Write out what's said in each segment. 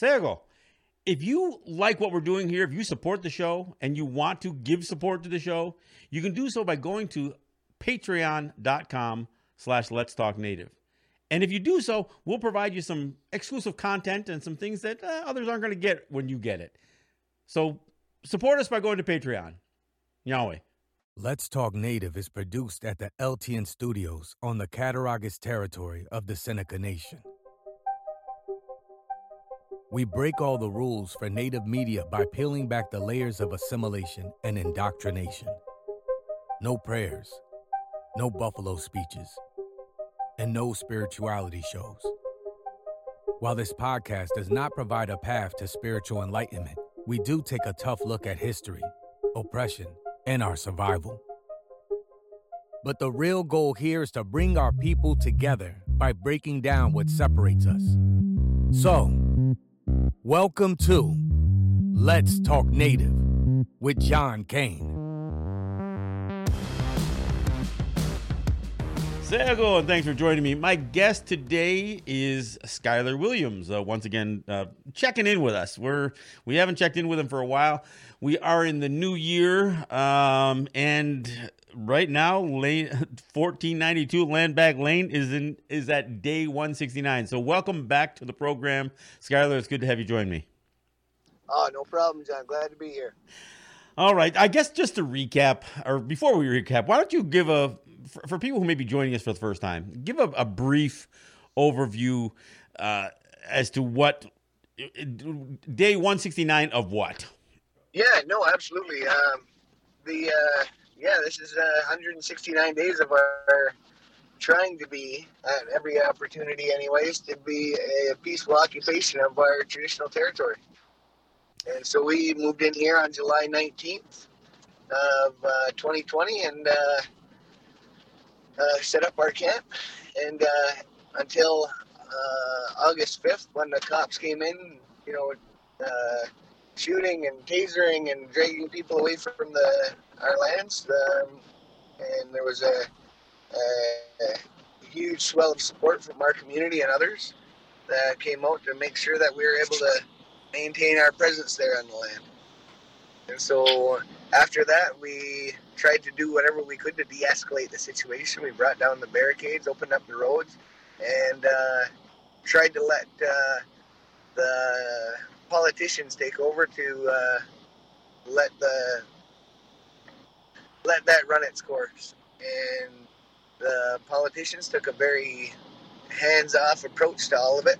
Sego, if you like what we're doing here, if you support the show and you want to give support to the show, you can do so by going to patreon.com slash let's talk native. And if you do so, we'll provide you some exclusive content and some things that uh, others aren't going to get when you get it. So support us by going to Patreon. Nyaweh. Let's Talk Native is produced at the LTN Studios on the Cattaraugus territory of the Seneca Nation. We break all the rules for Native media by peeling back the layers of assimilation and indoctrination. No prayers, no buffalo speeches, and no spirituality shows. While this podcast does not provide a path to spiritual enlightenment, we do take a tough look at history, oppression, and our survival. But the real goal here is to bring our people together by breaking down what separates us. So, welcome to Let's Talk Native with John Kane. Sego, and thanks for joining me. My guest today is Skyler Williams. Uh, once again, uh, checking in with us. We're we haven't checked in with him for a while. We are in the new year, um, and right now, lane fourteen ninety two Landback Lane is in is at day one sixty nine. So, welcome back to the program, Skyler. It's good to have you join me. Oh, no problem, John. Glad to be here. All right. I guess just to recap, or before we recap, why don't you give a for, for people who may be joining us for the first time, give a, a brief overview uh, as to what day 169 of what? Yeah, no, absolutely. Um, the uh, yeah, this is uh, 169 days of our trying to be at every opportunity, anyways, to be a peaceful occupation of our traditional territory. And so we moved in here on July 19th of uh, 2020, and uh, set up our camp, and uh, until uh, August 5th, when the cops came in, you know, uh, shooting and tasering and dragging people away from the our lands, um, and there was a, a, a, huge swell of support from our community and others that came out to make sure that we were able to maintain our presence there on the land. And so after that, we tried to do whatever we could to de-escalate the situation. We brought down the barricades, opened up the roads, and uh, tried to let uh, the politicians take over to uh, let the let that run its course. And the politicians took a very hands-off approach to all of it,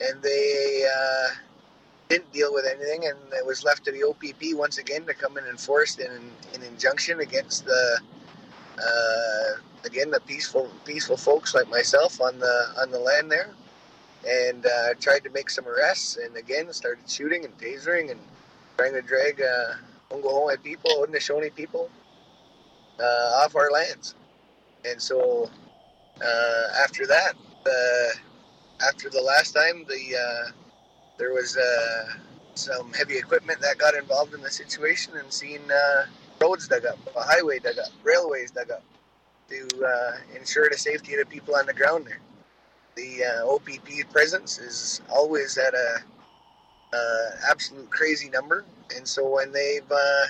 and they uh, didn't deal with anything, and it was left to the OPP once again to come and enforce an, an injunction against the uh, again the peaceful peaceful folks like myself on the on the land there, and uh, tried to make some arrests, and again started shooting and tasering and trying to drag uh, people, Haudenosaunee people uh, off our lands, and so uh, after that, the after the last time the uh, there was uh, some heavy equipment that got involved in the situation and seen uh, roads dug up, a highway dug up, railways dug up to uh, ensure the safety of the people on the ground there. The uh, OPP presence is always at a uh, absolute crazy number, and so when they've uh,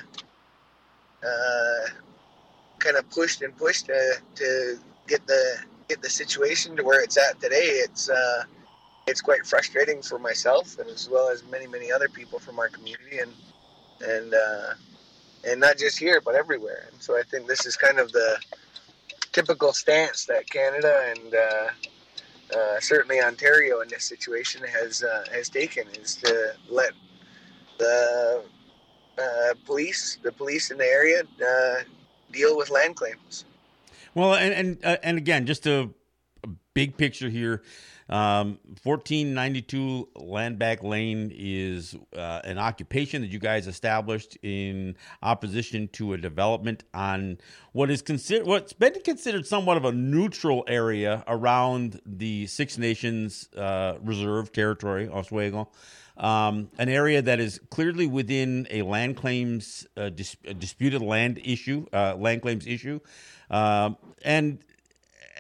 kind of pushed and pushed to, to get the get the situation to where it's at today, it's it's quite frustrating for myself and as well as many many other people from our community and and uh, and not just here but everywhere and so I think this is kind of the typical stance that Canada and uh, uh, certainly Ontario in this situation has uh, has taken is to let the uh, police the police in the area uh, deal with land claims. Well, and and and again, just a, a big picture here um, 1492 Landback Lane is uh, an occupation that you guys established in opposition to a development on what is considered what's been considered somewhat of a neutral area around the Six Nations uh, Reserve territory, Ohsweken. Um, an area that is clearly within a land claims uh, dis- a disputed land issue, uh, land claims issue, um, and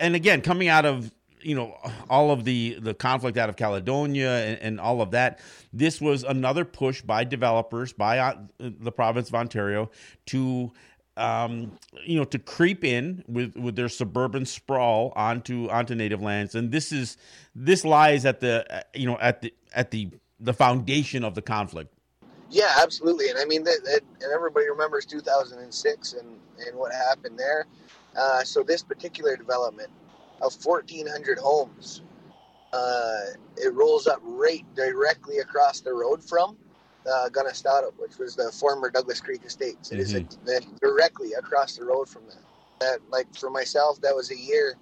and again coming out of you know all of the the conflict out of Caledonia and, and all of that. This was another push by developers by uh, the province of Ontario to um, you know, to creep in with, with their suburban sprawl onto onto native lands, and this is this lies at the you know at the at the the foundation of the conflict. Yeah, absolutely, and I mean that, that and everybody remembers 2006 and and what happened there. Uh, so this particular development of 1,400 homes, uh, it rolls up right directly across the road from uh, Kanonhstaton, which was the former Douglas Creek Estates. It mm-hmm. is a, directly across the road from that. That, like for myself, that was a year.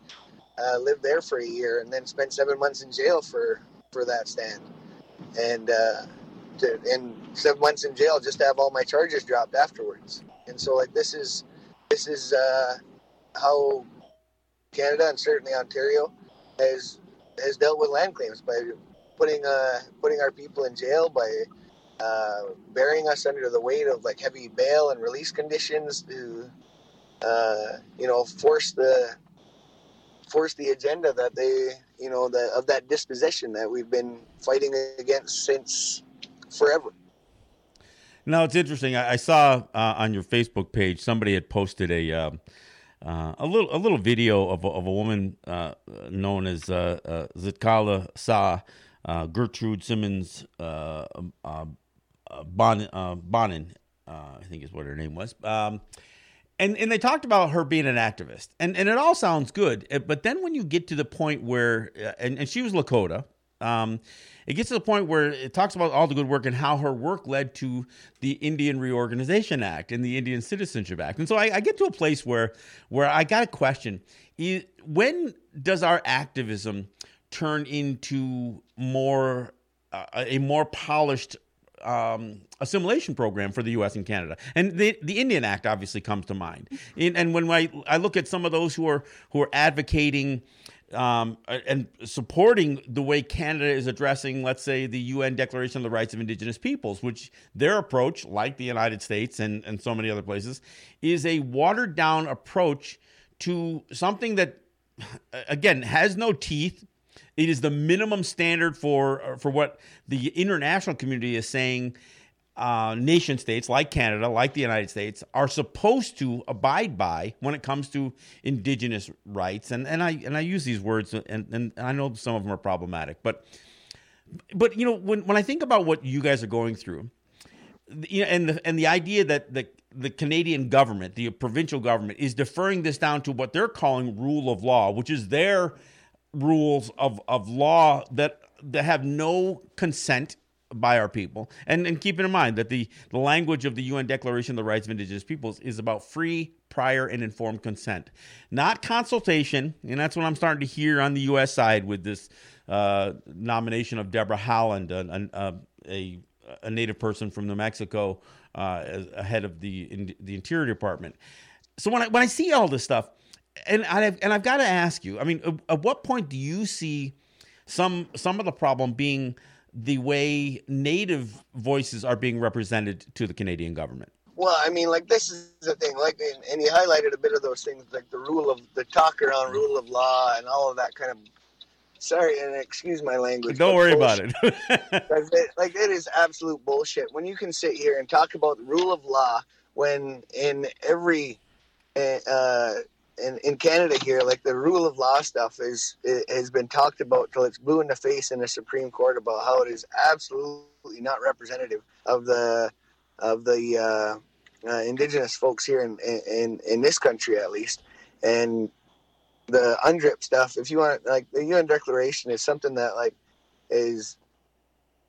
Uh, lived there for a year, and then spent seven months in jail for for that stand, and uh, to, and seven months in jail just to have all my charges dropped afterwards. And so, like this is this is uh, how Canada and certainly Ontario has has dealt with land claims by putting uh, putting our people in jail by uh, bearing us under the weight of like heavy bail and release conditions to, uh, you know, force the force the agenda that they, you know, the, of that disposition that we've been fighting against since forever. Now it's interesting. I, I saw uh, on your Facebook page somebody had posted a uh, uh, a little a little video of a, of a woman uh, known as uh, uh, Zitkala Sa, uh, Gertrude Simmons uh, bon, Bonnin, I think is what her name was. Um, and and they talked about her being an activist, and and it all sounds good. Uh, but then when you get to the point where, and, and she was Lakota, um, it gets to the point where it talks about all the good work and how her work led to the Indian Reorganization Act and the Indian Citizenship Act. And so I, I get to a place where where I got a question: When does our activism turn into more uh, a more polished um, assimilation program for the U.S. and Canada, and the the Indian Act obviously comes to mind. In, and when I I look at some of those who are who are advocating. Um, and supporting the way Canada is addressing, let's say, the UN Declaration of the Rights of Indigenous Peoples, which their approach, like the United States and, and so many other places, is a watered down approach to something that, again, has no teeth, it is the minimum standard for uh, for what the international community is saying. Uh, nation states like Canada, like the United States, are supposed to abide by when it comes to indigenous rights. And and I and I use these words, and, and I know some of them are problematic, but but you know when when I think about what you guys are going through, you know, and the and the idea that the the Canadian government, the provincial government, is deferring this down to what they're calling rule of law, which is their rules of, of law that that have no consent by our people. And and keeping in mind that the, the language of the UN Declaration of the Rights of Indigenous Peoples is about free, prior, and informed consent, not consultation. And that's what I'm starting to hear on the U.S. side with this uh, nomination of Debra Haaland, a, a, a, a, native person from New Mexico, uh, as head of the in, the Interior Department. So when I when I see all this stuff, and I've and I've got to ask you. I mean, at what point do you see some some of the problem being the way native voices are being represented to the Canadian government? Well, I mean, like this is the thing, like, and, and you highlighted a bit of those things, like the rule of the talk around rule of law and all of that kind of. Sorry, and excuse my language. Don't worry bullshit. about it. like it is absolute bullshit when you can sit here and talk about the rule of law when in every uh, in, in Canada here, like the rule of law stuff is has been talked about till it's blue in the face in the Supreme Court about how it is absolutely not representative of the of the uh, uh, Indigenous folks here in, in in this country at least, and the UNDRIP stuff. If you want, like the UN Declaration is something that like is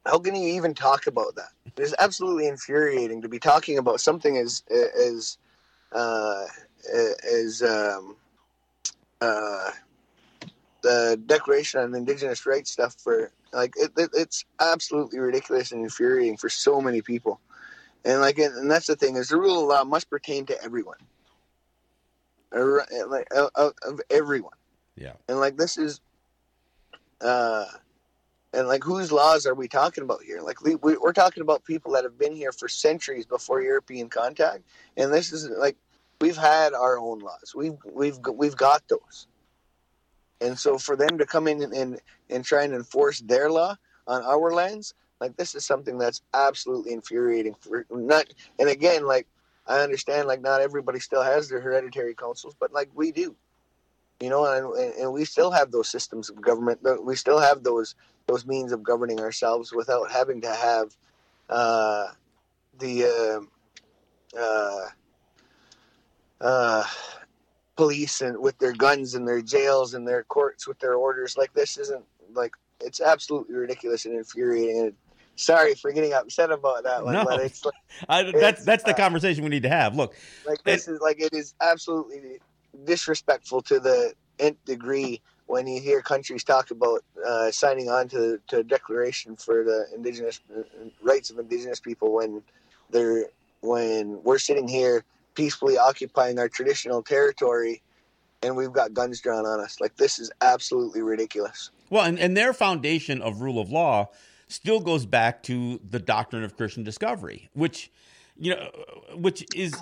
how can you even talk about that? It is absolutely infuriating to be talking about something as as uh, is um, uh, the Declaration on Indigenous Rights stuff for like it, it, it's absolutely ridiculous and infuriating for so many people, and like and that's the thing is the rule of law must pertain to everyone, like of, of everyone. Yeah, and like this is, uh, and like whose laws are we talking about here? Like we, we're talking about people that have been here for centuries before European contact, and this is like we've had our own laws. We've we've we've got those, And so for them to come in and, and, and try and enforce their law on our lands, like this is something that's absolutely infuriating for not and again, like I understand like not everybody still has their hereditary councils, but like we do. You know, and, and we still have those systems of government. We still have those those means of governing ourselves without having to have uh, the uh, uh, uh, police and with their guns and their jails and their courts with their orders. Like this isn't like it's absolutely ridiculous and infuriating. And sorry for getting upset about that one, no, but it's like, I, that's that's the uh, conversation we need to have. Look, like this it, is like it is absolutely disrespectful to the nth degree when you hear countries talk about uh, signing on to the to a declaration for the indigenous uh, rights of indigenous people when they're when we're sitting here peacefully occupying our traditional territory and we've got guns drawn on us. Like this is absolutely ridiculous. Well and, and their foundation of rule of law still goes back to the doctrine of christian discovery which you know which is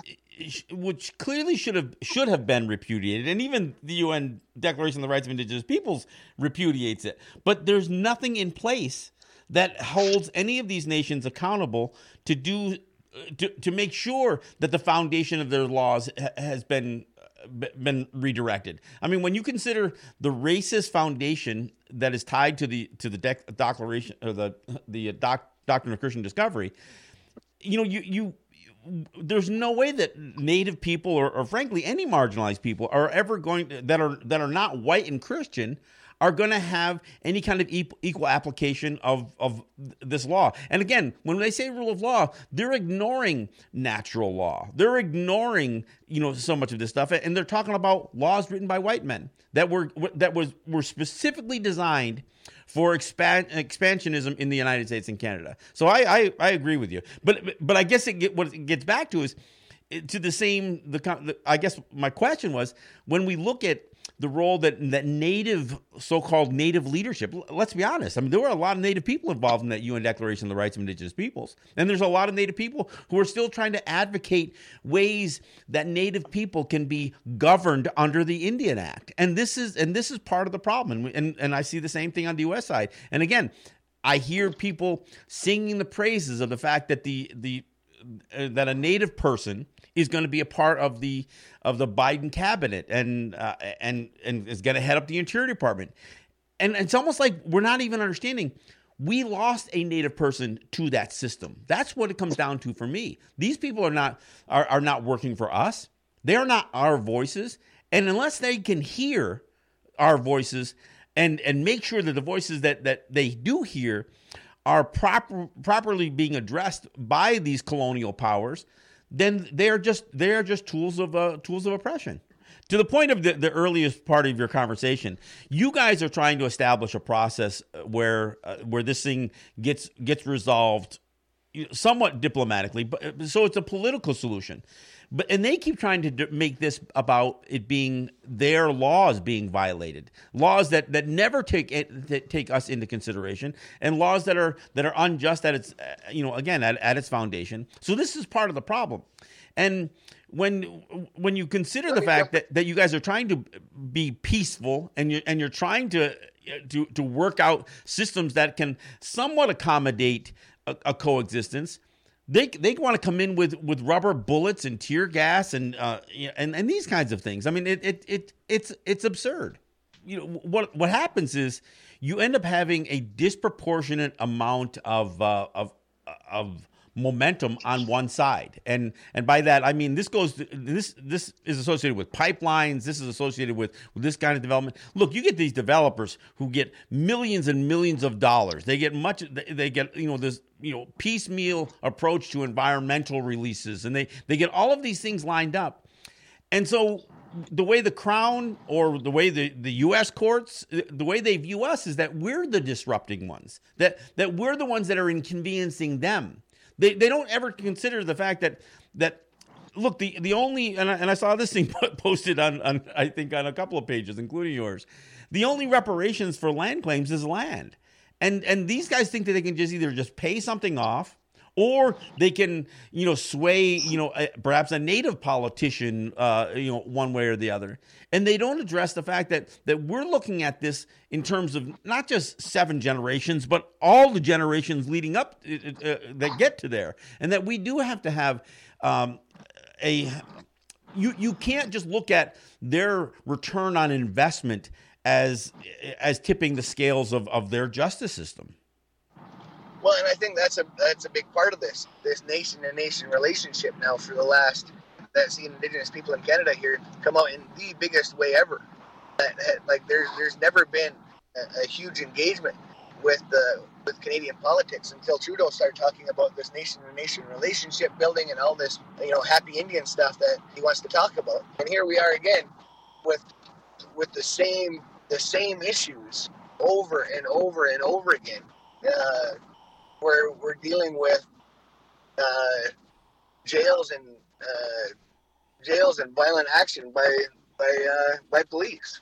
which clearly should have should have been repudiated, and even the UN Declaration of the Rights of Indigenous Peoples repudiates it. But there's nothing in place that holds any of these nations accountable to do to, to make sure that the foundation of their laws ha- has been been redirected. I mean, when you consider the racist foundation that is tied to the to the dec- declaration or the the doc, doctrine of Christian discovery, you know, you you there's no way that native people or, or, frankly any marginalized people are ever going to, that are that are not white and christian are going to have any kind of equal application of, of this law. And again, when they say rule of law, they're ignoring natural law. They're ignoring, you know, so much of this stuff, and they're talking about laws written by white men that were that was were specifically designed for expansionism in the United States and Canada. So I, I, I agree with you, but but I guess it get, what it gets back to is to the same the I guess my question was when we look at the role that that native so-called native leadership let's be honest i mean there were a lot of native people involved in that un declaration of the rights of indigenous peoples. And there's a lot of native people who are still trying to advocate ways that native people can be governed under the indian act. And this is and this is part of the problem. And and, and i see the same thing on the us side. And again i hear people singing the praises of the fact that the the uh, that a native person is going to be a part of the of the Biden cabinet and uh, and and is going to head up the Interior Department. And it's almost like we're not even understanding. We lost a native person to that system. That's what it comes down to for me. These people are not are, are not working for us. They are not our voices. And unless they can hear our voices and and make sure that the voices that that they do hear are proper properly being addressed by these colonial powers, then they are just they are just tools of uh, tools of oppression. To the point of the, the earliest part of your conversation, you guys are trying to establish a process where uh, where this thing gets gets resolved somewhat diplomatically, but so it's a political solution. But and they keep trying to make this about it being their laws being violated, laws that that never take it, that take us into consideration, and laws that are that are unjust at its uh, you know again at, at its foundation. So this is part of the problem, and when when you consider the fact that, that you guys are trying to be peaceful and you and you're trying to to to work out systems that can somewhat accommodate a, a coexistence they they want to come in with with rubber bullets and tear gas and uh, and and these kinds of things. I mean, it it, it it's it's absurd. You know what what happens is you end up having a disproportionate amount of uh, of of momentum on one side. And and by that i mean this goes this this is associated with pipelines. This is associated with, with this kind of development. Look you get these developers who get millions and millions of dollars. They get much they get you know this you know piecemeal approach to environmental releases. And they they get all of these things lined up. And so the way the crown or the way the, the US courts the way they view us is that we're the disrupting ones that that we're the ones that are inconveniencing them they they don't ever consider the fact that that look the the only and I, and I saw this thing posted on on I think on a couple of pages, including yours. The only reparations for land claims is land, and and these guys think that they can just either just pay something off or they can you know sway you know perhaps a native politician uh, you know one way or the other and they don't address the fact that that we're looking at this in terms of not just seven generations but all the generations leading up uh, uh that get to there and that we do have to have um, a you you can't just look at their return on investment as as tipping the scales of, of their justice system. Well, and I think that's a that's a big part of this this nation to nation relationship now for the last that's the Indigenous people in Canada here come out in the biggest way ever. Like there's there's never been a, a huge engagement with the with Canadian politics until Trudeau started talking about this nation to nation relationship building and all this you know happy Indian stuff that he wants to talk about. And here we are again with with the same the same issues over and over and over again. Uh, where we're dealing with uh, jails and uh, jails and violent action by by uh, by police.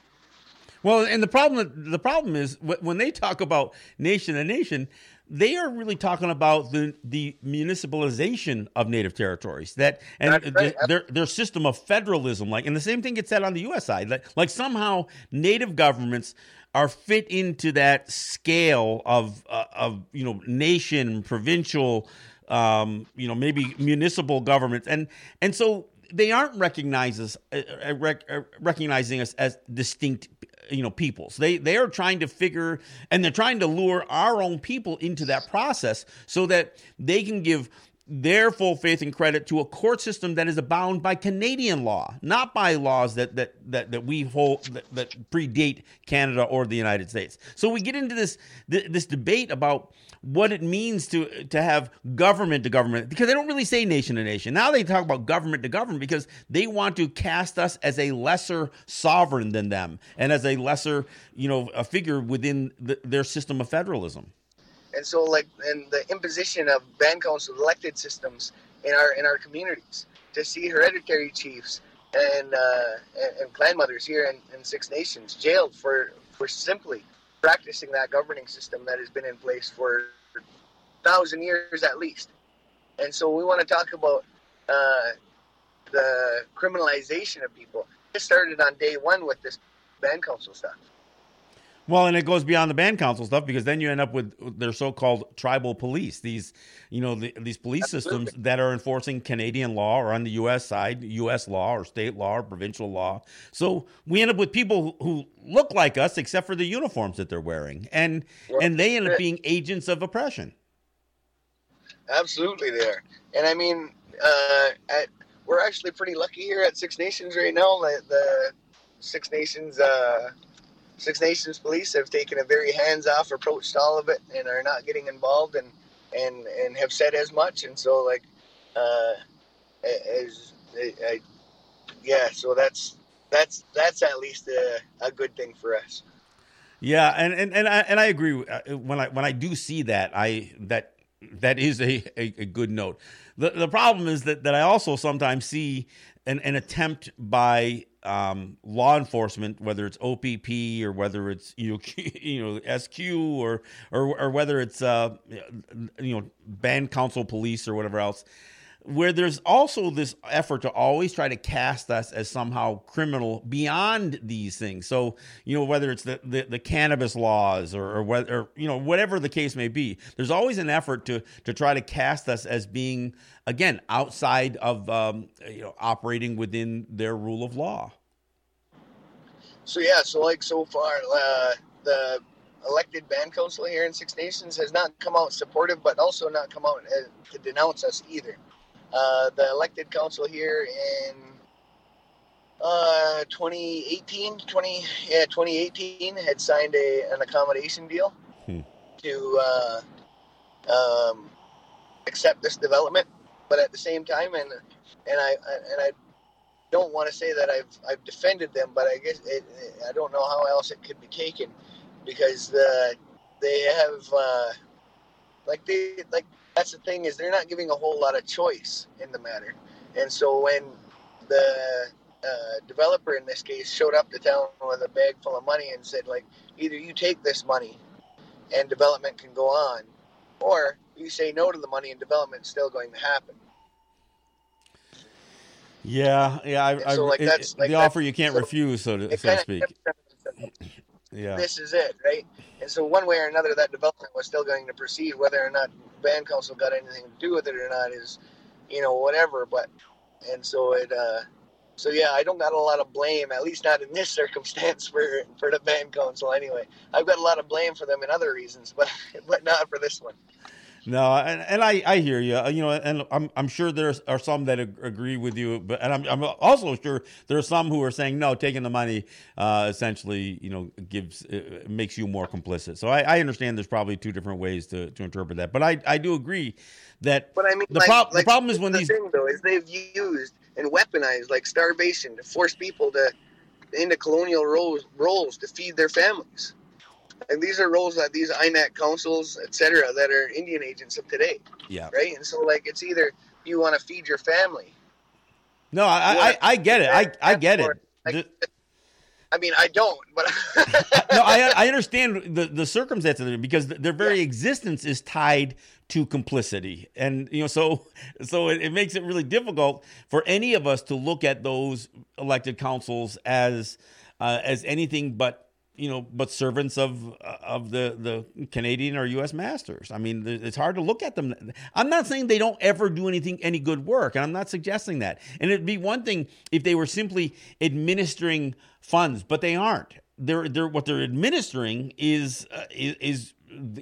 Well, and the problem the problem is when they talk about nation to nation, they are really talking about the the municipalization of native territories that and right. the, their their system of federalism like and the same thing gets said on the US side like, like somehow native governments are fit into that scale of uh, of you know nation provincial um, you know maybe municipal governments. And and so they aren't recognizes uh, uh, rec- uh, recognizing us as distinct you know peoples. They they are trying to figure and they're trying to lure our own people into that process so that they can give their full faith and credit to a court system that is bound by Canadian law, not by laws that that that, that we hold that, that predate Canada or the United States. So we get into this this debate about what it means to to have government to government because they don't really say nation to nation. Now they talk about government to government because they want to cast us as a lesser sovereign than them and as a lesser, you know, a figure within the, their system of federalism and so like and the imposition of band council elected systems in our in our communities to see hereditary chiefs and uh, and, clan mothers here in, in Six Nations jailed for for simply practicing that governing system that has been in place for thousand years at least. And so we want to talk about uh, the criminalization of people. It started on day one with this band council stuff. Well, and it goes beyond the band council stuff because then you end up with their so-called tribal police. These, you know, the, these police Absolutely. systems that are enforcing Canadian law or on the U.S. side, U.S. law or state law or provincial law. So we end up with people who look like us, except for the uniforms that they're wearing, and well, and they end up being agents of oppression. Absolutely, there. And I mean, uh, at, we're actually pretty lucky here at Six Nations right now. The, the Six Nations. Uh, Six Nations Police have taken a very hands-off approach to all of it and are not getting involved and and and have said as much. And so, like, uh, as I, I, yeah, so that's that's that's at least a, a good thing for us. Yeah, and and and I, and I agree. Uh, when I when I do see that, I that that is a, a, a, good note. The the problem is that that I also sometimes see an, an attempt by um, law enforcement, whether it's OPP or whether it's you know, you know SQ or or or whether it's uh, you know band council police or whatever else, where there's also this effort to always try to cast us as somehow criminal beyond these things. So, you know, whether it's the, the, the cannabis laws or, or whether, or, you know, whatever the case may be, there's always an effort to, to try to cast us as being, again, outside of, um, you know, operating within their rule of law. So, yeah, so like so far, uh, the elected band council here in Six Nations has not come out supportive, but also not come out uh, to denounce us either. Uh, the elected council here in uh, 2018, 20, yeah, 2018 had signed a, an accommodation deal hmm. to uh, um, accept this development. But at the same time, and and I and I don't want to say that I've I've defended them, but I guess it, I don't know how else it could be taken because the they have uh, like they like that's the thing is they're not giving a whole lot of choice in the matter. And so when the uh, developer in this case showed up to town with a bag full of money and said like either you take this money and development can go on or you say no to the money and development's still going to happen. Yeah, yeah. I, so, like, it- that's- like, the offer you can't so refuse, so to, so to speak. Yeah. This is it, right? And so one way or another, that development was still going to proceed. Whether or not band council got anything to do with it or not is, you know, whatever. But and so it, uh, so yeah, I don't got a lot of blame, at least not in this circumstance for for the band council. Anyway, I've got a lot of blame for them in other reasons, but but not for this one. No, and, and I, I hear you. You know, and I'm I'm sure there are some that ag- agree with you, but and I'm I'm also sure there are some who are saying no, taking the money uh, essentially, you know, gives uh, makes you more complicit. So I, I understand there's probably two different ways to, to interpret that, but I, I do agree that But I mean, the, like, prob- like, the problem is when the these thing though is they've used and weaponized like starvation to force people to into colonial roles roles to feed their families. And these are roles that these INAC councils, etc., that are Indian agents of today, yeah right? And so, like, it's either you want to feed your family. no I, I I get it I I get it. Like, I mean, I don't, but no, I, I understand the, the circumstances of it because their very existence is tied to complicity, and you know, so so it, it makes it really difficult for any of us to look at those elected councils as uh, as anything but you know but servants of of the the Canadian or U.S. masters. I mean, it's hard to look at them. I'm not saying they don't ever do anything any good work, and I'm not suggesting that. And it'd be one thing if they were simply administering funds, but they aren't. They're they're what they're administering is uh, is, is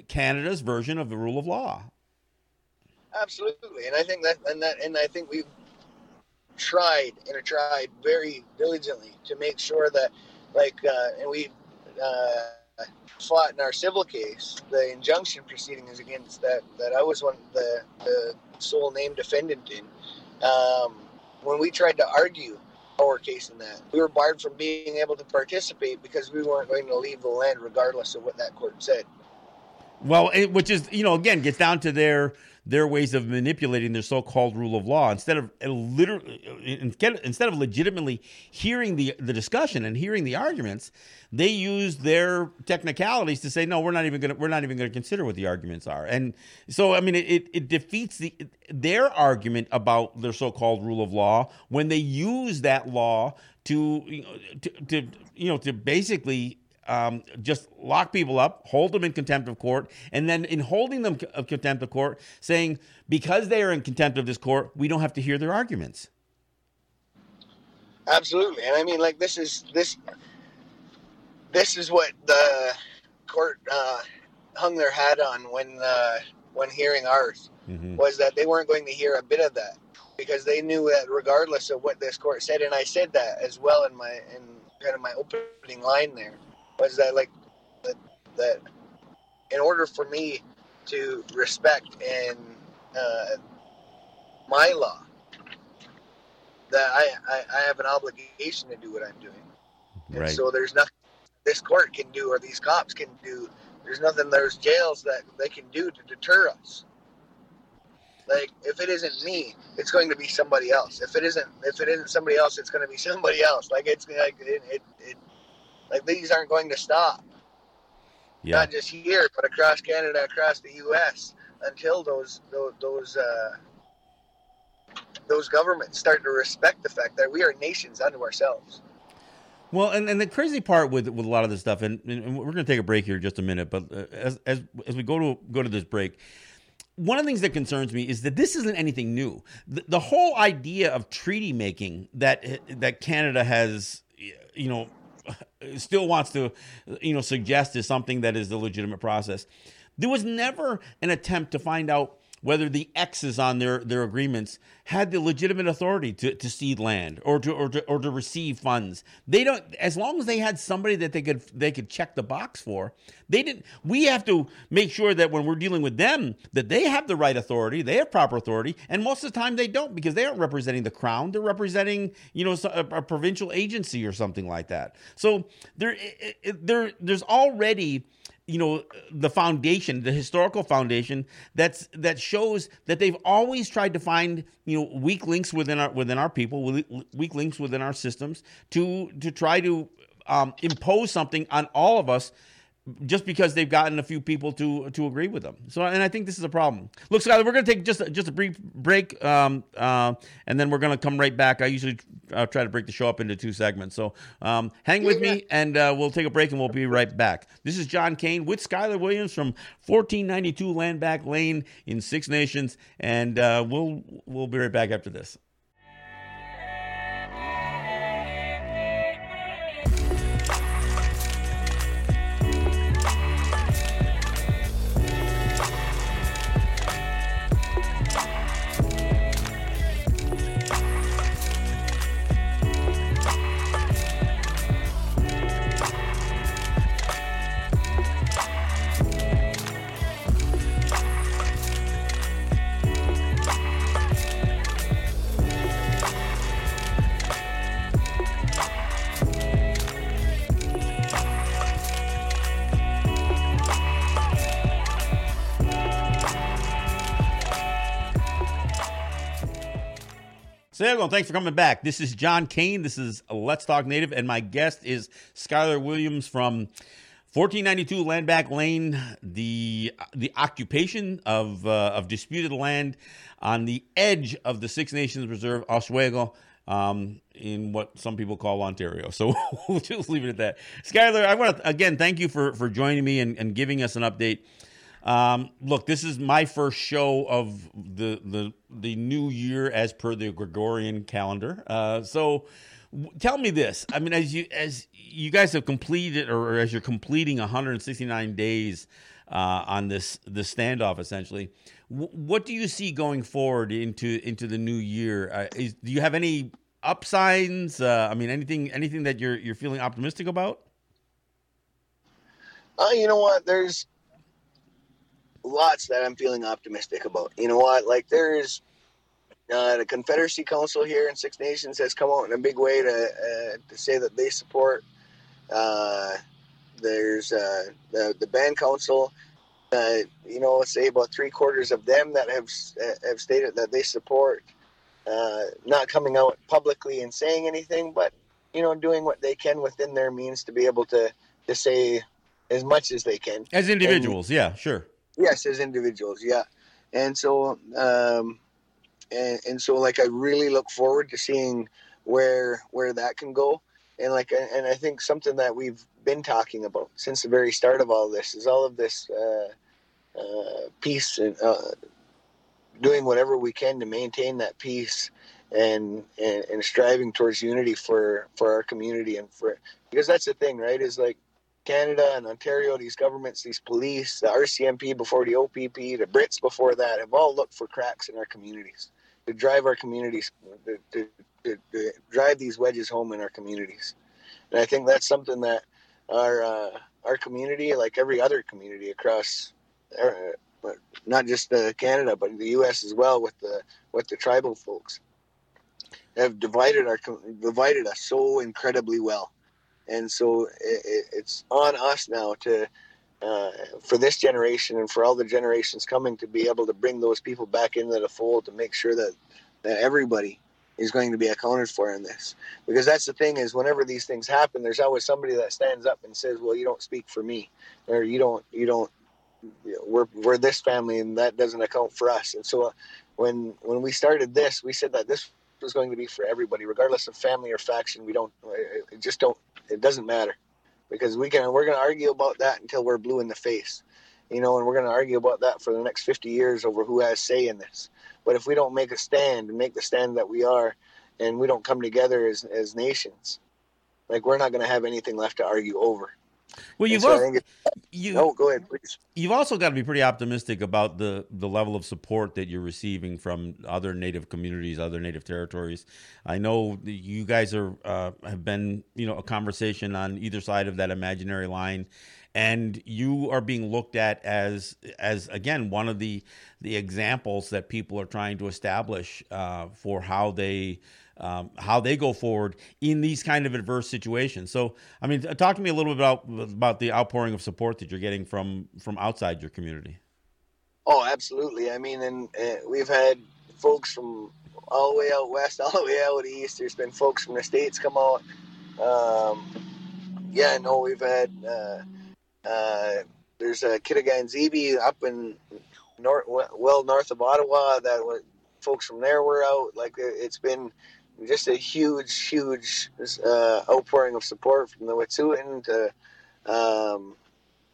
Canada's version of the rule of law. Absolutely, and I think that, and that, and I think we've tried and tried very diligently to make sure that, like, uh, and we uh, fought in our civil case, the injunction proceeding is against that. That I was one the the sole named defendant in. Um, when we tried to argue our case in that, we were barred from being able to participate because we weren't going to leave the land regardless of what that court said. Well, it, which is you know again gets down to their their ways of manipulating their so-called rule of law instead of uh, literally instead instead of legitimately hearing the the discussion and hearing the arguments, they use their technicalities to say no, we're not even going to we're not even going to consider what the arguments are. And so I mean it, it, it defeats the their argument about their so-called rule of law when they use that law to you know, to, to you know to basically um, just lock people up, hold them in contempt of court, and then in holding them of contempt of court, saying because they are in contempt of this court, we don't have to hear their arguments. Absolutely, and I mean, like this is this this is what the court uh, hung their hat on when uh, when hearing ours Mm-hmm. was that they weren't going to hear a bit of that because they knew that regardless of what this court said, and I said that as well in my in kind of my opening line there was that like that, that in order for me to respect and uh, my law that I, I, I have an obligation to do what I'm doing. And Right. so there's nothing this court can do or these cops can do. There's nothing there's jails that they can do to deter us. Like if it isn't me, it's going to be somebody else. If it isn't if it isn't somebody else, it's going to be somebody else. Like it's like it, it, it like these aren't going to stop. Yeah. Not just here, but across Canada, across the U.S. Until those those those, uh, those governments start to respect the fact that we are nations unto ourselves. Well, and, and the crazy part with with a lot of this stuff, and, and we're going to take a break here in just a minute, but uh, as as as we go to go to this break, one of the things that concerns me is that this isn't anything new. The, the whole idea of treaty making that that Canada has, you know, still wants to, you know, suggest is something that is the legitimate process. There was never an attempt to find out whether the X's on their, their agreements had the legitimate authority to, to cede land or to, or to or to receive funds. They don't as long as they had somebody that they could they could check the box for. They didn't we have to make sure that when we're dealing with them that they have the right authority, they have proper authority, and most of the time they don't because they aren't representing the crown, they're representing, you know, a, a provincial agency or something like that. So there there there's already you know the foundation the historical foundation that's that shows that they've always tried to find you know weak links within our within our people weak links within our systems to to try to um, impose something on all of us just because they've gotten a few people to to agree with them. So, and I think this is a problem. Look, Skyler, we're going to take just just a brief break, um, uh, and then we're going to come right back. I usually uh, try to break the show up into two segments, so um, hang with me, and uh, we'll take a break, and we'll be right back. This is John Kane with Skyler Williams from 1492 Landback Lane in Six Nations, and uh, we'll we'll be right back after this. Thanks for coming back. This is John Kane. This is Let's Talk Native, and my guest is Skyler Williams from 1492 Landback Lane, the the occupation of uh, of disputed land on the edge of the Six Nations Reserve, Ohsweken, um, in what some people call Ontario. So we'll just leave it at that. Skyler, I want to again thank you for for joining me and, and giving us an update um, look, this is my first show of the the the new year as per the Gregorian calendar. Uh, so, w- tell me this. I mean, as you as you guys have completed, or as you're completing 169 days uh, on this this standoff, essentially, w- what do you see going forward into into the new year? Uh, is, do you have any upsides? Uh, I mean, anything anything that you're you're feeling optimistic about? Uh, you know what? There's lots that I'm feeling optimistic about. You know what? Like there's uh, the Confederacy Council here in Six Nations has come out in a big way to uh, to say that they support. Uh, there's uh, the the band council. Uh, you know, say about three quarters of them that have have stated that they support. Uh, not coming out publicly and saying anything, but you know, doing what they can within their means to be able to to say as much as they can as individuals. And, yeah, sure Yes, as individuals, yeah. And so, um, and, and so, like, I really look forward to seeing where where that can go. And like, and I think something that we've been talking about since the very start of all this is all of this uh, uh, peace and uh, doing whatever we can to maintain that peace and, and and striving towards unity for for our community and for because that's the thing, right? Is like Canada and Ontario, these governments, these police, the RCMP before the OPP, the Brits before that, have all looked for cracks in our communities to drive our communities, to, to, to, to drive these wedges home in our communities. And I think that's something that our uh, our community, like every other community across, uh, not just uh, Canada, but the U.S. as well, with the with the tribal folks, have divided our divided us so incredibly well and so it, it's on us now to uh, for this generation and for all the generations coming to be able to bring those people back into the fold to make sure that that everybody is going to be accounted for in this. Because that's the thing is whenever these things happen there's always somebody that stands up and says well you don't speak for me or you don't you don't you know, we're we're this family and that doesn't account for us. And so uh, when when we started this we said that this was going to be for everybody regardless of family or faction we don't it just don't it doesn't matter because we can we're going to argue about that until we're blue in the face, you know, and we're going to argue about that for the next 50 years over who has say in this. But if we don't make a stand and make the stand that we are, and we don't come together as as nations, like we're not going to have anything left to argue over. Well, you've also, you, oh, go ahead, please. You've also got to be pretty optimistic about the the level of support that you're receiving from other Native communities, other Native territories. I know you guys are uh, have been, you know, a conversation on either side of that imaginary line, and you are being looked at as as again one of the the examples that people are trying to establish uh, for how they um, how they go forward in these kind of adverse situations. So, I mean, talk to me a little bit about about the outpouring of support that you're getting from from outside your community. Oh, absolutely. I mean, and uh, we've had folks from all the way out west, all the way out east. There's been folks from the states come out. Um, yeah, no, we've had uh, uh, there's a Zibi up in north, well north of Ottawa. That folks from there were out. Like it's been just a huge, huge uh, outpouring of support from the Wet'suwet'en to um,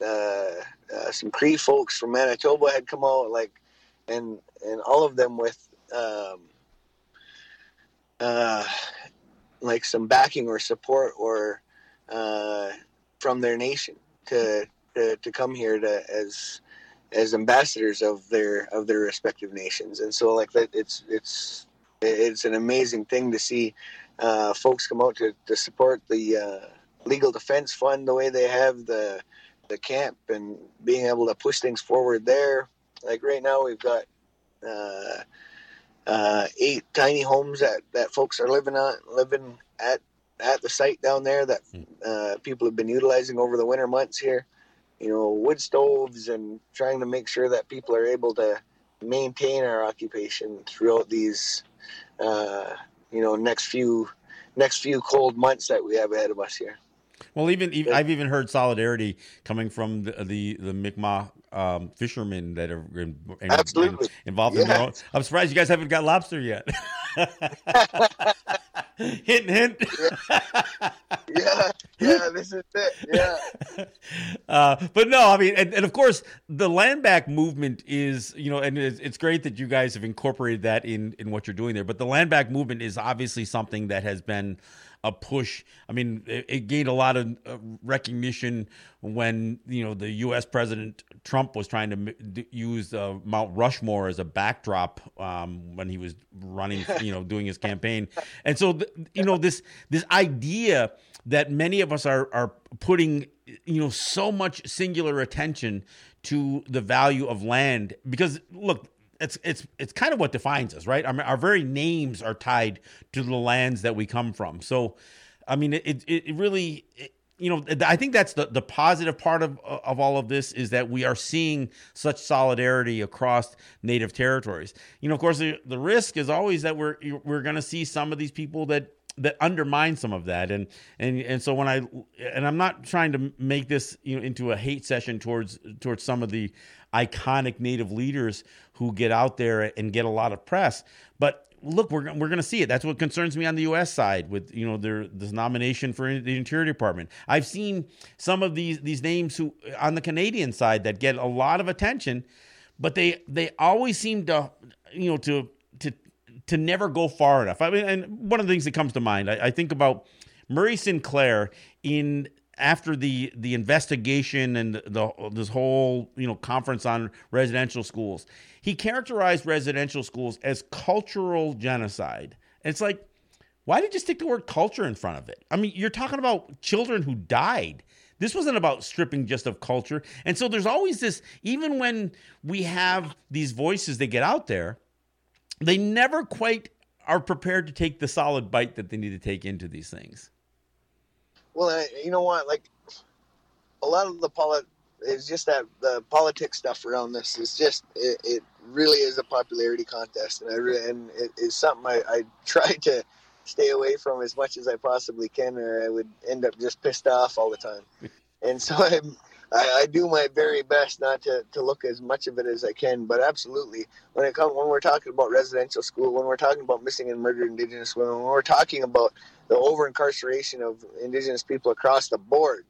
uh, uh, some Cree folks from Manitoba had come out, like, and and all of them with um, uh, like some backing or support or uh, from their nation to, to to come here to as as ambassadors of their of their respective nations, and so like that, it's it's it's an amazing thing to see uh, folks come out to, to support the uh, legal defense fund the way they have the the camp and being able to push things forward there. Like right now, we've got uh, uh, eight tiny homes that, that folks are living on living at at the site down there that hmm. uh, people have been utilizing over the winter months here. You know, wood stoves and trying to make sure that people are able to maintain our occupation throughout these uh, you know next few next few cold months that we have ahead of us here. Well, even, even I've even heard solidarity coming from the the, the Mi'kmaq um, fishermen that are in, in, Absolutely. involved yeah. in their own. I'm surprised you guys haven't got lobster yet. hint, hint. yeah. yeah, yeah, this is it. Yeah. Uh, but no, I mean, and, and, of course, the land back movement is, you know, and it's, it's, great that you guys have incorporated that in in what you're doing there. But the land back movement is obviously something that has been a push. I mean, it, it gained a lot of uh, recognition when you know the U.S. President Trump was trying to use uh, Mount Rushmore as a backdrop um, when he was running, you know, doing his campaign. And so, you know, this this idea that many of us are are putting, you know, so much singular attention to the value of land because look it's it's it's kind of what defines us, right? Mean, our very names are tied to the lands that we come from. So, I mean, it it, it really. It, you know, I think that's the, the positive part of of all of this is that we are seeing such solidarity across native territories. You know, of course, the, the risk is always that we're we're going to see some of these people that that undermine some of that and and and so when i and i'm not trying to make this you know into a hate session towards towards some of the iconic native leaders who get out there and get a lot of press. But look we're, we're going to see it. That's what concerns me on the us side with you know their this nomination for the interior department. I've seen some of these these names who on the canadian side that get a lot of attention but they they always seem to you know to to to never go far enough. I mean, and one of the things that comes to mind, I, I think about Murray Sinclair in after the the investigation and the, this whole you know conference on residential schools, he characterized residential schools as cultural genocide. It's like, why did you stick the word culture in front of it? I mean, you're talking about children who died. This wasn't about stripping just of culture. And so there's always this, even when we have these voices that get out there, they never quite are prepared to take the solid bite that they need to take into these things. Well, you know what? Like a lot of the polit is just that the politics stuff around this is just it, it really is a popularity contest, and I really, and it is something I, I try to stay away from as much as I possibly can, or I would end up just pissed off all the time. and so I'm I, I, do my very best not to, to look as much of it as I can, but absolutely, when it comes when we're talking about residential school, when we're talking about missing and murdered Indigenous women, when we're talking about the over incarceration of Indigenous people across the board,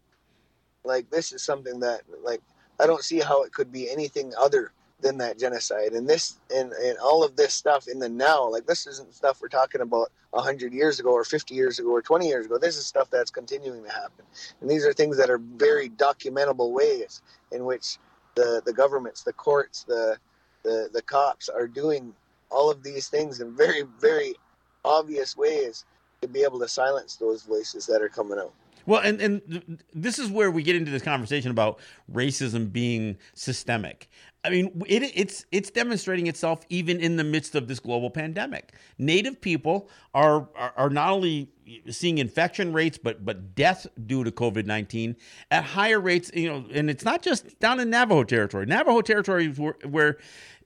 like this is something that like I don't see how it could be anything other than that genocide. And this and, and all of this stuff in the now like this isn't stuff we're talking about 100 years ago or 50 years ago or 20 years ago. This is stuff that's continuing to happen. And these are things that are very documentable ways in which the the governments the courts the the, the cops are doing all of these things in very very obvious ways to be able to silence those voices that are coming out well, and and this is where we get into this conversation about racism being systemic. I mean, it, it's it's demonstrating itself even in the midst of this global pandemic. Native people are, are, are not only seeing infection rates, but but death due to COVID nineteen at higher rates. You know, and it's not just down in Navajo territory. Navajo territory where, where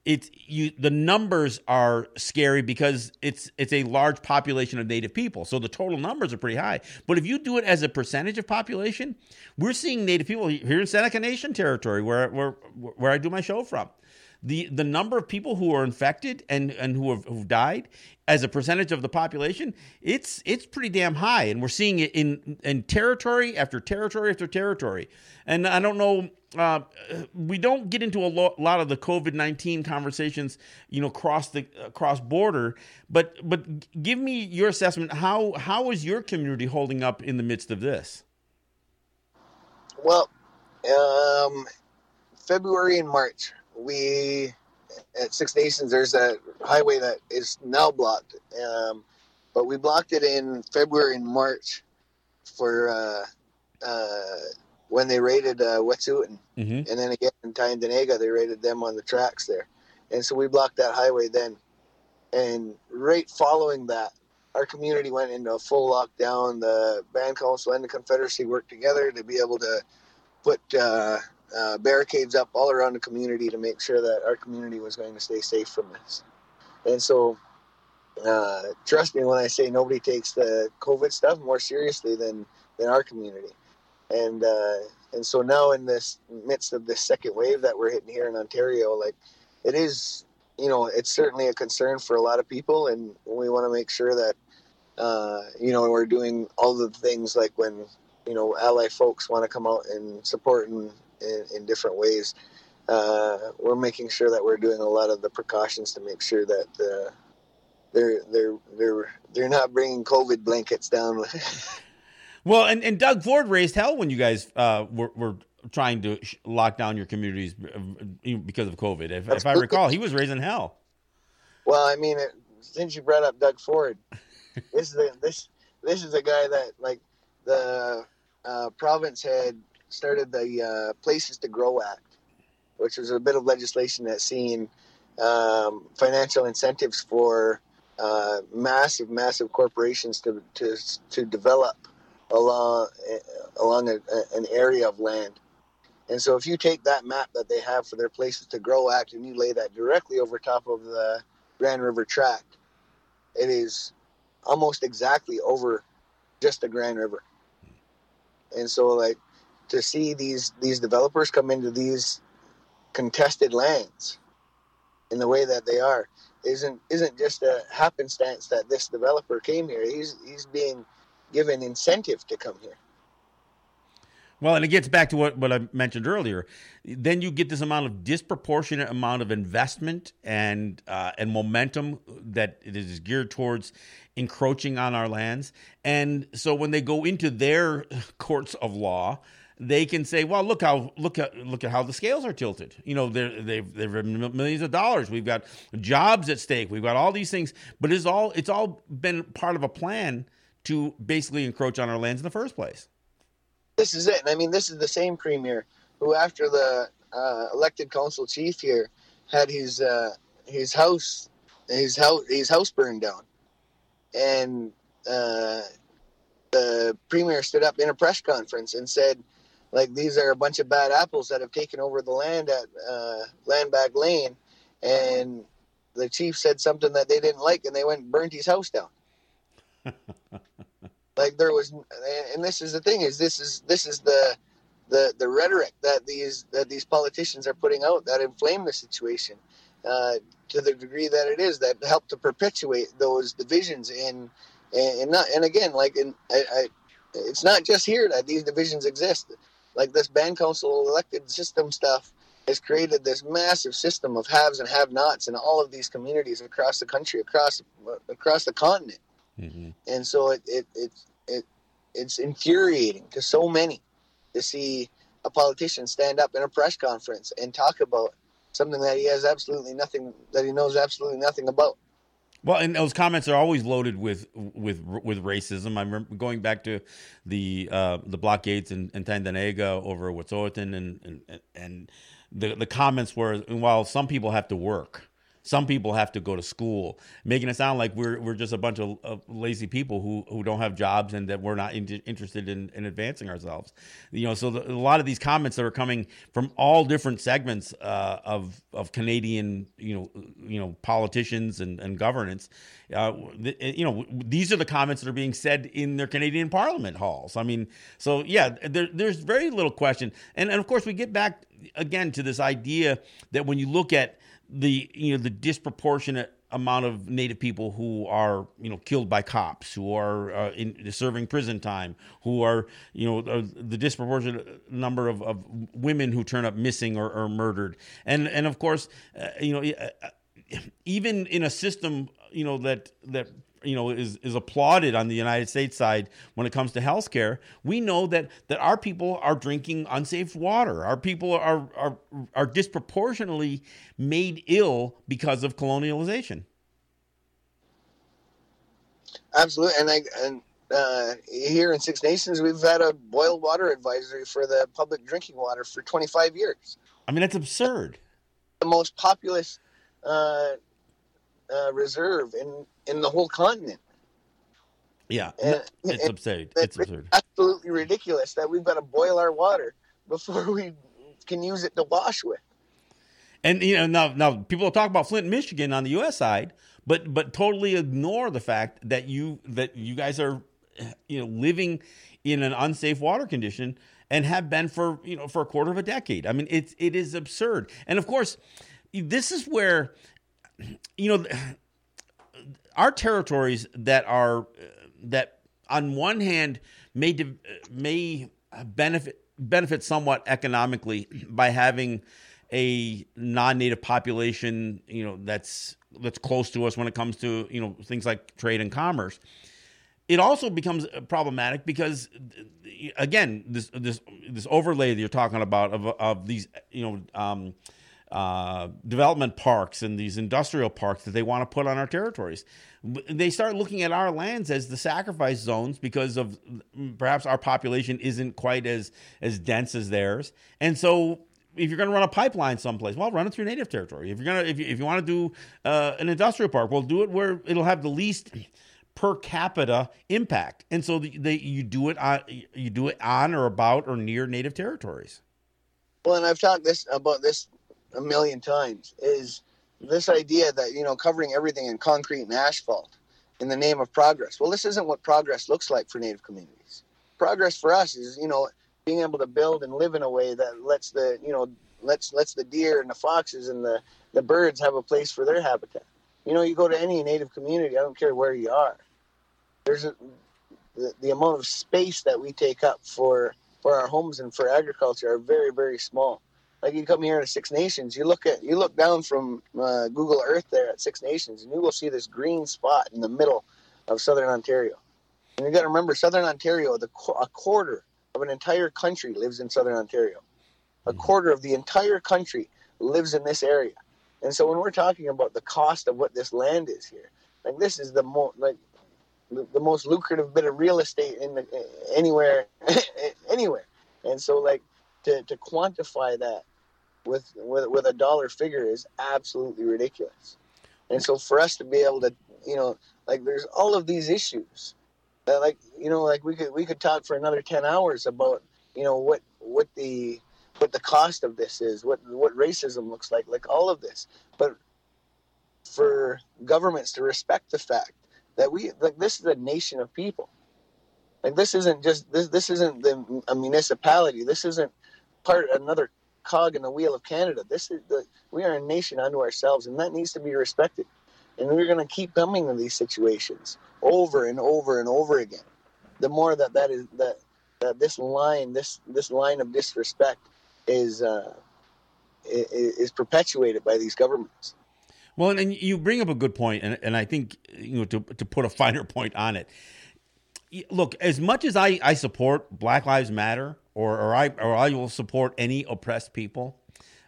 it's you the numbers are scary because it's it's a large population of native people. So the total numbers are pretty high. But if you do it as a percentage of population we're seeing native people here in seneca nation territory where where where i do my show from the the number of people who are infected and and who have who've died as a percentage of the population, it's it's pretty damn high, and we're seeing it in in territory after territory after territory. And I don't know, uh, we don't get into a lo- lot of the COVID nineteen conversations, you know, cross the cross border. But but give me your assessment. How how is your community holding up in the midst of this? Well, um, February and March we at Six Nations there's a highway that is now blocked, um, but we blocked it in February and March for uh, uh, when they raided uh, Wet'suwet'en, mm-hmm. and then again in Tyendinaga they raided them on the tracks there, and so we blocked that highway then, and right following that. Our community went into a full lockdown. The band council and the Confederacy worked together to be able to put uh, barricades up all around the community to make sure that our community was going to stay safe from this. And so, uh, trust me when I say nobody takes the COVID stuff more seriously than than our community. And uh, and so now in this midst of this second wave that we're hitting here in Ontario, like it is, you know, it's certainly a concern for a lot of people, and we want to make sure that. Uh, you know, we're doing all the things like when you know ally folks want to come out and support and in, in different ways. Uh, we're making sure that we're doing a lot of the precautions to make sure that uh, they're they're they're they're not bringing COVID blankets down. well, and, and Doug Ford raised hell when you guys uh, were, were trying to lock down your communities uh, because of COVID. If, if I recall, he was raising hell. Well, I mean, since you brought up Doug Ford, this is a, this this is a guy that like the uh, province had started the uh, Places to Grow Act, which was a bit of legislation that seen um, financial incentives for uh, massive, massive corporations to to to develop along along a, an area of land. And so, if you take that map that they have for their Places to Grow Act and you lay that directly over top of the Grand River Tract, it is almost exactly over just the Grand River. And so, like, to see these these developers come into these contested lands in the way that they are isn't isn't just a happenstance that this developer came here. He's he's being given incentive to come here. Well, and it gets back to what, what I mentioned earlier. Then you get this amount of disproportionate amount of investment and uh, and momentum that it is geared towards encroaching on our lands. And so when they go into their courts of law, they can say, "Well, look how look at look at how the scales are tilted. You know, they're, they've they've millions of dollars. We've got jobs at stake. We've got all these things, but it's all it's all been part of a plan to basically encroach on our lands in the first place." This is it. And I mean, this is the same premier who, after the uh, elected council chief here, had his uh, his house his house his house burned down, and uh, the premier stood up in a press conference and said like these are a bunch of bad apples that have taken over the land at uh, Landback Lane, and the chief said something that they didn't like, and they went and burned his house down. like there was, and this is the thing is this is this is the the the rhetoric that these that these politicians are putting out that inflame the situation uh, to the degree that it is that help to perpetuate those divisions in and, and not and again like in I, I it's not just here that these divisions exist like this band council elected system stuff has created this massive system of haves and have-nots in all of these communities across the country, across across the continent. Mm-hmm. And so it, it it it it's infuriating to so many to see a politician stand up in a press conference and talk about something that he has absolutely nothing that he knows absolutely nothing about. Well, and those comments are always loaded with with with racism. I remember going back to the uh, the blockades in, in Tyendinaga over Wet'suwet'en, and and and the the comments were, while some people have to work, some people have to go to school, making it sound like we're we're just a bunch of, of lazy people who who don't have jobs and that we're not in, interested in, in, advancing ourselves. You know, so the, a lot of these comments that are coming from all different segments uh, of of Canadian, you know, you know, politicians and, and governance. Uh, you know, these are the comments that are being said in their Canadian Parliament halls. I mean, so yeah, there, there's very little question, and and of course we get back again to this idea that when you look at the you know the disproportionate amount of native people who are you know killed by cops who are uh, in serving prison time who are you know the disproportionate number of, of women who turn up missing or, or murdered. And and of course uh, you know uh, even in a system you know that that you know is is applauded on the United States side when it comes to healthcare. We know that that our people are drinking unsafe water. Our people are are are disproportionately made ill because of colonialization. Absolutely, and I and uh, here in Six Nations, we've had a boil water advisory for the public drinking water for 25 years. I mean, that's absurd. The most populous uh, uh, reserve in in the whole continent. Yeah, and, it's and, absurd. It's absurd. Absolutely ridiculous that we've got to boil our water before we can use it to wash with. And you know now now people talk about Flint, Michigan on the U.S. side, but but totally ignore the fact that you that you guys are you know living in an unsafe water condition and have been for you know for a quarter of a decade. I mean it's it is absurd. And of course, this is where you know our territories that are that on one hand may may benefit benefit somewhat economically by having a non-native population you know that's that's close to us when it comes to you know things like trade and commerce. It also becomes problematic because again this this this overlay that you're talking about of of these you know um, uh, development parks and these industrial parks that they want to put on our territories. They start looking at our lands as the sacrifice zones because of perhaps our population isn't quite as as dense as theirs, and so if you're going to run a pipeline someplace, well, run it through native territory. If you're gonna if you, if you want to do uh, an industrial park, well, do it where it'll have the least per capita impact, and so the, the, you do it on you do it on or about or near native territories. Well, and I've talked this about this a million times is this idea that you know covering everything in concrete and asphalt in the name of progress. Well, this isn't what progress looks like for Native communities. Progress for us is you know being able to build and live in a way that lets the you know lets lets the deer and the foxes and the the birds have a place for their habitat. You know, you go to any Native community, I don't care where you are. There's a, the, the amount of space that we take up for for our homes and for agriculture are very very small like you come here to Six Nations, you look at you look down from uh, Google Earth there at Six Nations, and you will see this green spot in the middle of Southern Ontario. And you got to remember, Southern Ontario, the a quarter of an entire country lives in Southern Ontario. A mm-hmm. quarter of the entire country lives in this area. And so when we're talking about the cost of what this land is here, like this is the most like the, the most lucrative bit of real estate in the, anywhere anywhere. And so like to, to quantify that with, with with a dollar figure is absolutely ridiculous. And so for us to be able to, you know, like there's all of these issues that like you know like we could we could talk for another 10 hours about you know what what the what the cost of this is what what racism looks like like all of this. But for governments to respect the fact that we like this is a nation of people. Like this isn't just this this isn't the, a municipality. This isn't part another cog in the wheel of Canada. This is the we are a nation unto ourselves, and that needs to be respected. And we're going to keep coming to these situations over and over and over again. The more that that is that that this line, this this line of disrespect, is uh, is perpetuated by these governments. Well, and you bring up a good point, and, and I think you know to to put a finer point on it. Look, as much as I, I support Black Lives Matter, or, or I or I will support any oppressed people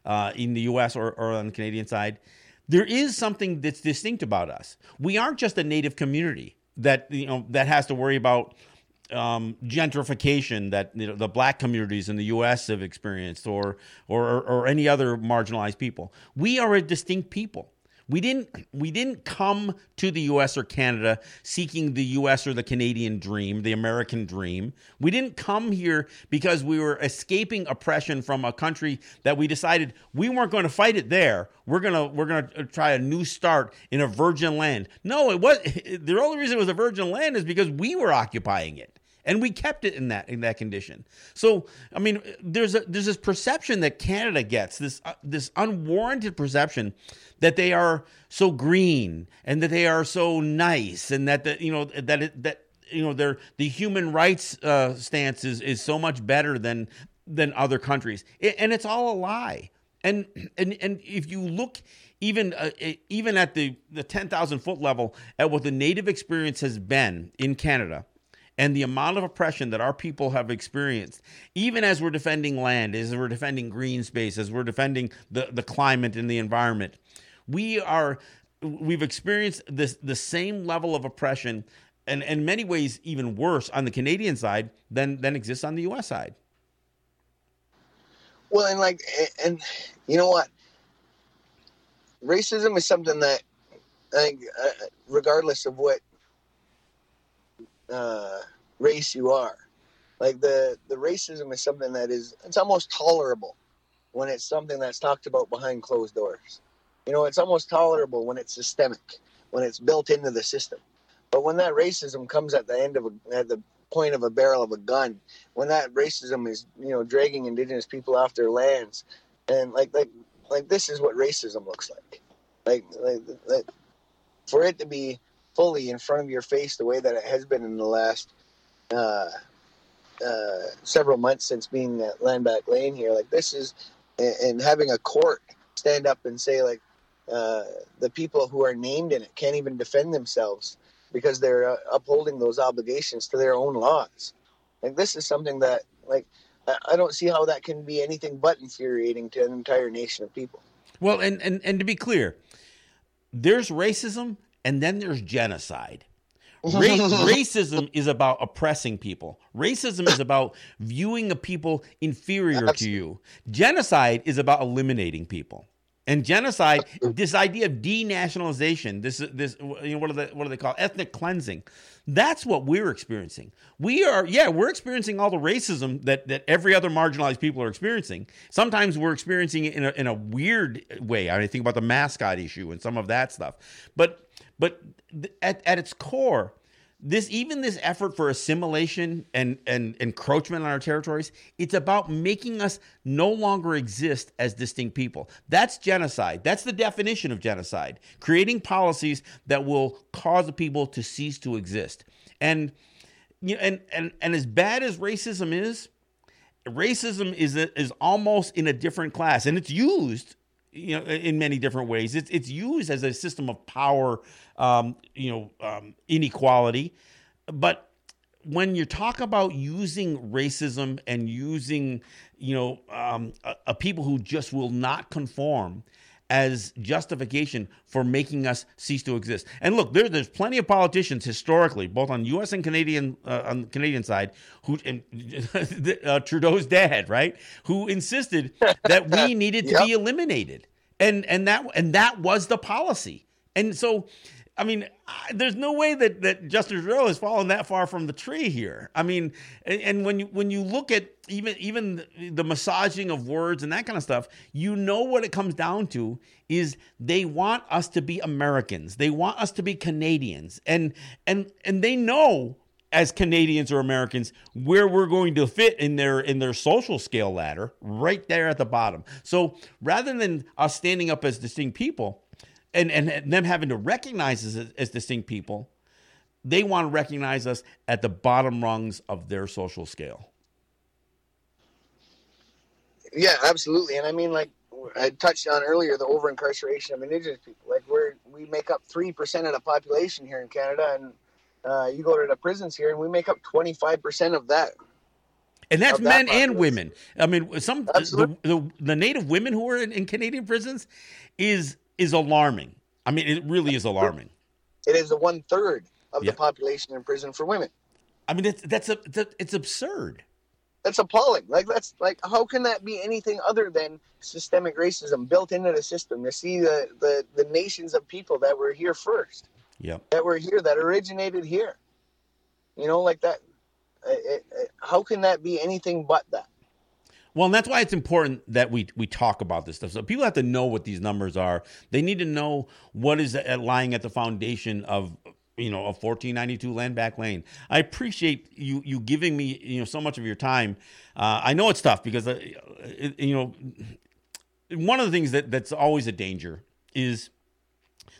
uh, in the U.S. Or, or on the Canadian side. There is something that's distinct about us. We aren't just a native community that you know that has to worry about um, gentrification that you know, the black communities in the U.S. have experienced, or, or or any other marginalized people. We are a distinct people. We didn't we didn't come to the US or Canada seeking the US or the Canadian dream, the American dream. We didn't come here because we were escaping oppression from a country that we decided we weren't going to fight it there. We're going to we're going to uh, try a new start in a virgin land. No, it was the only reason it was a virgin land is because we were occupying it and we kept it in that in that condition. So, I mean, there's a there's this perception that Canada gets this uh, this unwarranted perception that they are so green and that they are so nice and that the, you know that it, that you know their the human rights uh, stance is is so much better than than other countries, it, and it's all a lie. And and and if you look even uh, even at the the ten thousand foot level at what the native experience has been in Canada and the amount of oppression that our people have experienced, even as we're defending land, as we're defending green space, as we're defending the, the climate and the environment, we are we've experienced this the same level of oppression and, in many ways even worse on the Canadian side than than exists on the US side. Well, and like, and you know what? Racism is something that, I think, uh, regardless of what uh, race you are. Like the the racism is something that is it's almost tolerable when it's something that's talked about behind closed doors. You know, it's almost tolerable when it's systemic, when it's built into the system. But when that racism comes at the end of a, at the point of a barrel of a gun, when that racism is you know dragging indigenous people off their lands, and like like like this is what racism looks like. Like like, like for it to be fully in front of your face the way that it has been in the last uh, uh, several months since being at Landback Lane here. Like this is, and having a court stand up and say like uh, the people who are named in it can't even defend themselves because they're uh, upholding those obligations to their own laws. Like this is something that like I don't see how that can be anything but infuriating to an entire nation of people. Well, and and, and to be clear, there's racism and then there's genocide. Ra- racism is about oppressing people. Racism is about viewing a people inferior Absolutely. to you. Genocide is about eliminating people. And genocide, this idea of denationalization, this this you know what are they what do they call ethnic cleansing? That's what we're experiencing. We are yeah, we're experiencing all the racism that that every other marginalized people are experiencing. Sometimes we're experiencing it in a in a weird way. I mean, think about the mascot issue and some of that stuff. But but at, at its core, this even this effort for assimilation and, and encroachment on our territories, it's about making us no longer exist as distinct people. That's genocide. That's the definition of genocide. Creating policies that will cause the people to cease to exist. And you know, and and and as bad as racism is, racism is a, is almost in a different class, and it's used you know in many different ways. It's it's used as a system of power um, you know, um, inequality. But when you talk about using racism and using, you know, um, a, a people who just will not conform as justification for making us cease to exist. And look, there, there's plenty of politicians historically, both on U.S. and Canadian uh, on the Canadian side, who and, uh, Trudeau's dad, right, who insisted that we needed to yep. be eliminated, and and that and that was the policy. And so I mean, I, there's no way that, that Justin Trudeau has fallen that far from the tree here. I mean, and, and, when you when you look at even even the massaging of words and that kind of stuff, you know what it comes down to is they want us to be Americans. They want us to be Canadians, and and and they know as Canadians or Americans where we're going to fit in their in their social scale ladder, right there at the bottom. So rather than us standing up as distinct people and, and them having to recognize us as, as distinct people, they want to recognize us at the bottom rungs of their social scale. Yeah, absolutely. And I mean, like I touched on earlier, the over incarceration of Indigenous people. Like we're we make up three percent of the population here in Canada, and uh, you go to the prisons here, and we make up twenty five percent of that. And that's men that and women. I mean, some the, the, the, native women who are in, in Canadian prisons is is alarming. I mean, it really is alarming. It is the one third of the population in prison for women. I mean, it's, that's a, it's absurd. that's appalling. Like that's like how can that be anything other than systemic racism built into the system to see the the, the nations of people that were here first. Yep. That were here that originated here. You know, like that. It, it, how can that be anything but that? Well, and that's why it's important that we we talk about this stuff. So people have to know what these numbers are. They need to know what is lying at the foundation of you know, a 1492 land back lane. I appreciate you you giving me you know so much of your time. Uh, I know it's tough because uh, it, you know one of the things that that's always a danger is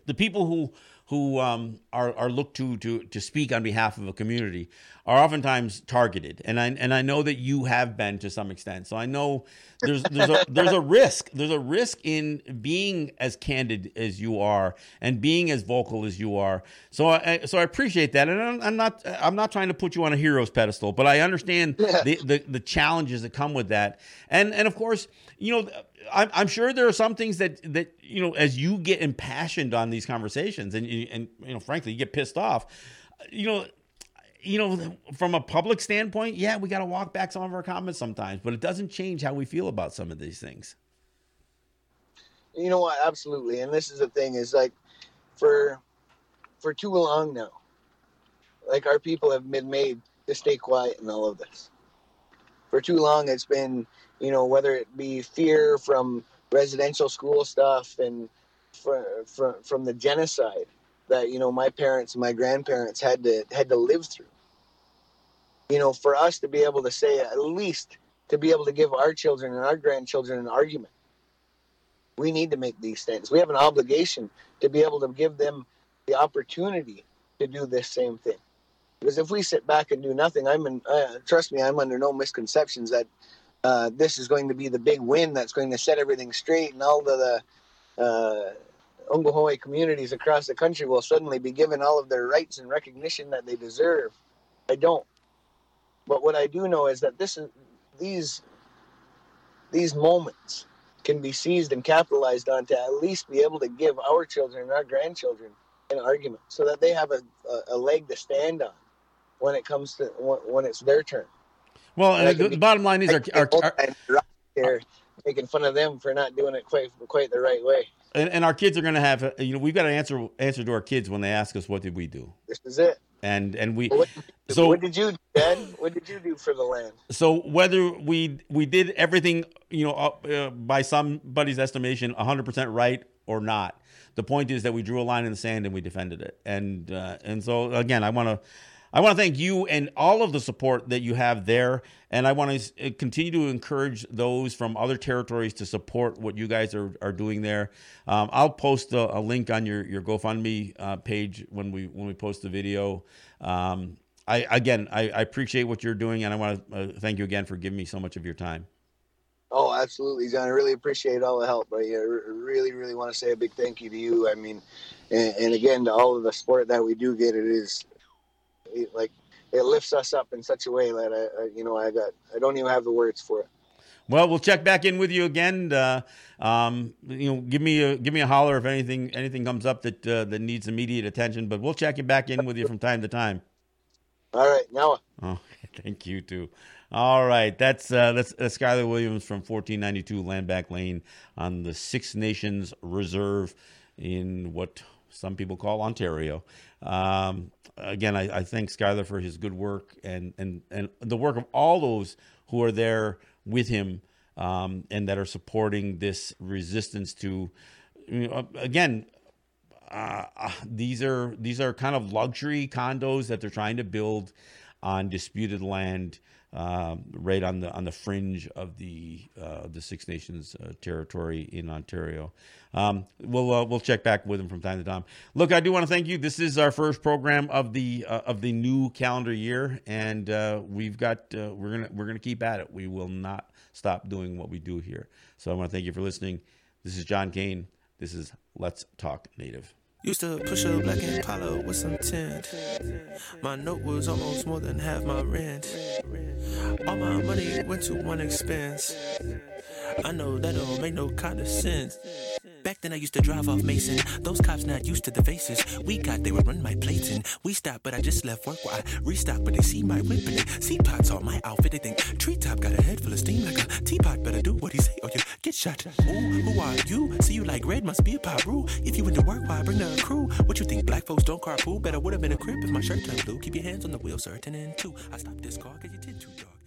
the people who who um, are are looked to to to speak on behalf of a community are oftentimes targeted, and I and I know that you have been to some extent. So I know there's there's a there's a risk there's a risk in being as candid as you are and being as vocal as you are. So I so I appreciate that, and I'm, I'm not I'm not trying to put you on a hero's pedestal, but I understand Yeah. the, the the challenges that come with that, and and of course you know. I'm, I'm sure there are some things that that you know as you get impassioned on these conversations and and you know frankly you get pissed off you know you know from a public standpoint yeah we got to walk back some of our comments sometimes but it doesn't change how we feel about some of these things You know what? Absolutely. And this is the thing is like for for too long now, like our people have been made to stay quiet in all of this. For too long, it's been you know whether it be fear from residential school stuff and from from, from the genocide that you know my parents and my grandparents had to had to live through. You know, for us to be able to say at least to be able to give our children and our grandchildren an argument we need to make these things. We have an obligation to be able to give them the opportunity to do this same thing. Because if we sit back and do nothing, I'm in, uh, trust me, I'm under no misconceptions that uh, this is going to be the big win that's going to set everything straight, and all of the uh, communities across the country will suddenly be given all of their rights and recognition that they deserve. I don't. But what I do know is that this is these these moments can be seized and capitalized on to at least be able to give our children and our grandchildren an argument so that they have a, a, a leg to stand on when it comes to when, when it's their turn. Well the, bottom line is our, our, our here making fun of them for not doing it quite quite the right way. and, and our kids are going to have you know we've got to answer answer to our kids when they ask us what did we do This is it. and and we What, So- what did you, do, Dad? What did you do for the land? so whether we we did everything you know uh, by somebody's estimation 100% right or not the point is that we drew a line in the sand and we defended it and uh, and so again i want to I want to thank you and all of the support that you have there. And I want to continue to encourage those from other territories to support what you guys are, are doing there. Um, I'll post a, a link on your, your GoFundMe uh, page when we when we post the video. Um, I again, I, I appreciate what you're doing, and I want to uh, thank you again for giving me so much of your time. Oh, absolutely, John. I really appreciate all the help. but I uh, really, really want to say a big thank you to you. I mean, and, and again to all of the support that we do get. It is it, like it lifts us up in such a way that I, I, you know, I got I don't even have the words for it. Well, we'll check back in with you again. Uh, um, you know, give me a give me a holler if anything anything comes up that uh, that needs immediate attention. But we'll check it back in with you from time to time. All right, now Oh, thank you too. All right, that's uh, that's, that's Skyler Williams from 1492 Landback Lane on the Six Nations Reserve in what some people call Ontario. Um, again, I, I thank Skyler for his good work and, and, and the work of all those who are there with him um, and that are supporting this resistance to, you know, again, uh, uh, these are these are kind of luxury condos that they're trying to build on disputed land um, right on the on the fringe of the uh, the Six Nations uh, territory in Ontario. Um, we'll uh, we'll check back with them from time to time. Look, I do want to thank you. This is our first program of the uh, of the new calendar year, and uh, we've got uh, we're gonna we're gonna keep at it. We will not stop doing what we do here. So I want to thank you for listening. This is John Kane. This is Let's Talk Native. Used to push a black Impala with some tint. My note was almost more than half my rent. All my money went to one expense. I know that don't make no kind of sense. Back Then I used to drive off Mason. Those cops not used to the faces. We got, they would run my plates and we stopped, but I just left work while I restock. But they see my whip and they see pots on my outfit. They think treetop got a head full of steam like a teapot. Better do what he say or you get shot. Ooh, who are you? See you like red must be a Paru. If you went to work, why bring the crew? What you think? Black folks don't carpool. Better would have been a crib if my shirt turned blue. Keep your hands on the wheel, sir. Ten and two. I stopped this car cause you did too, dog.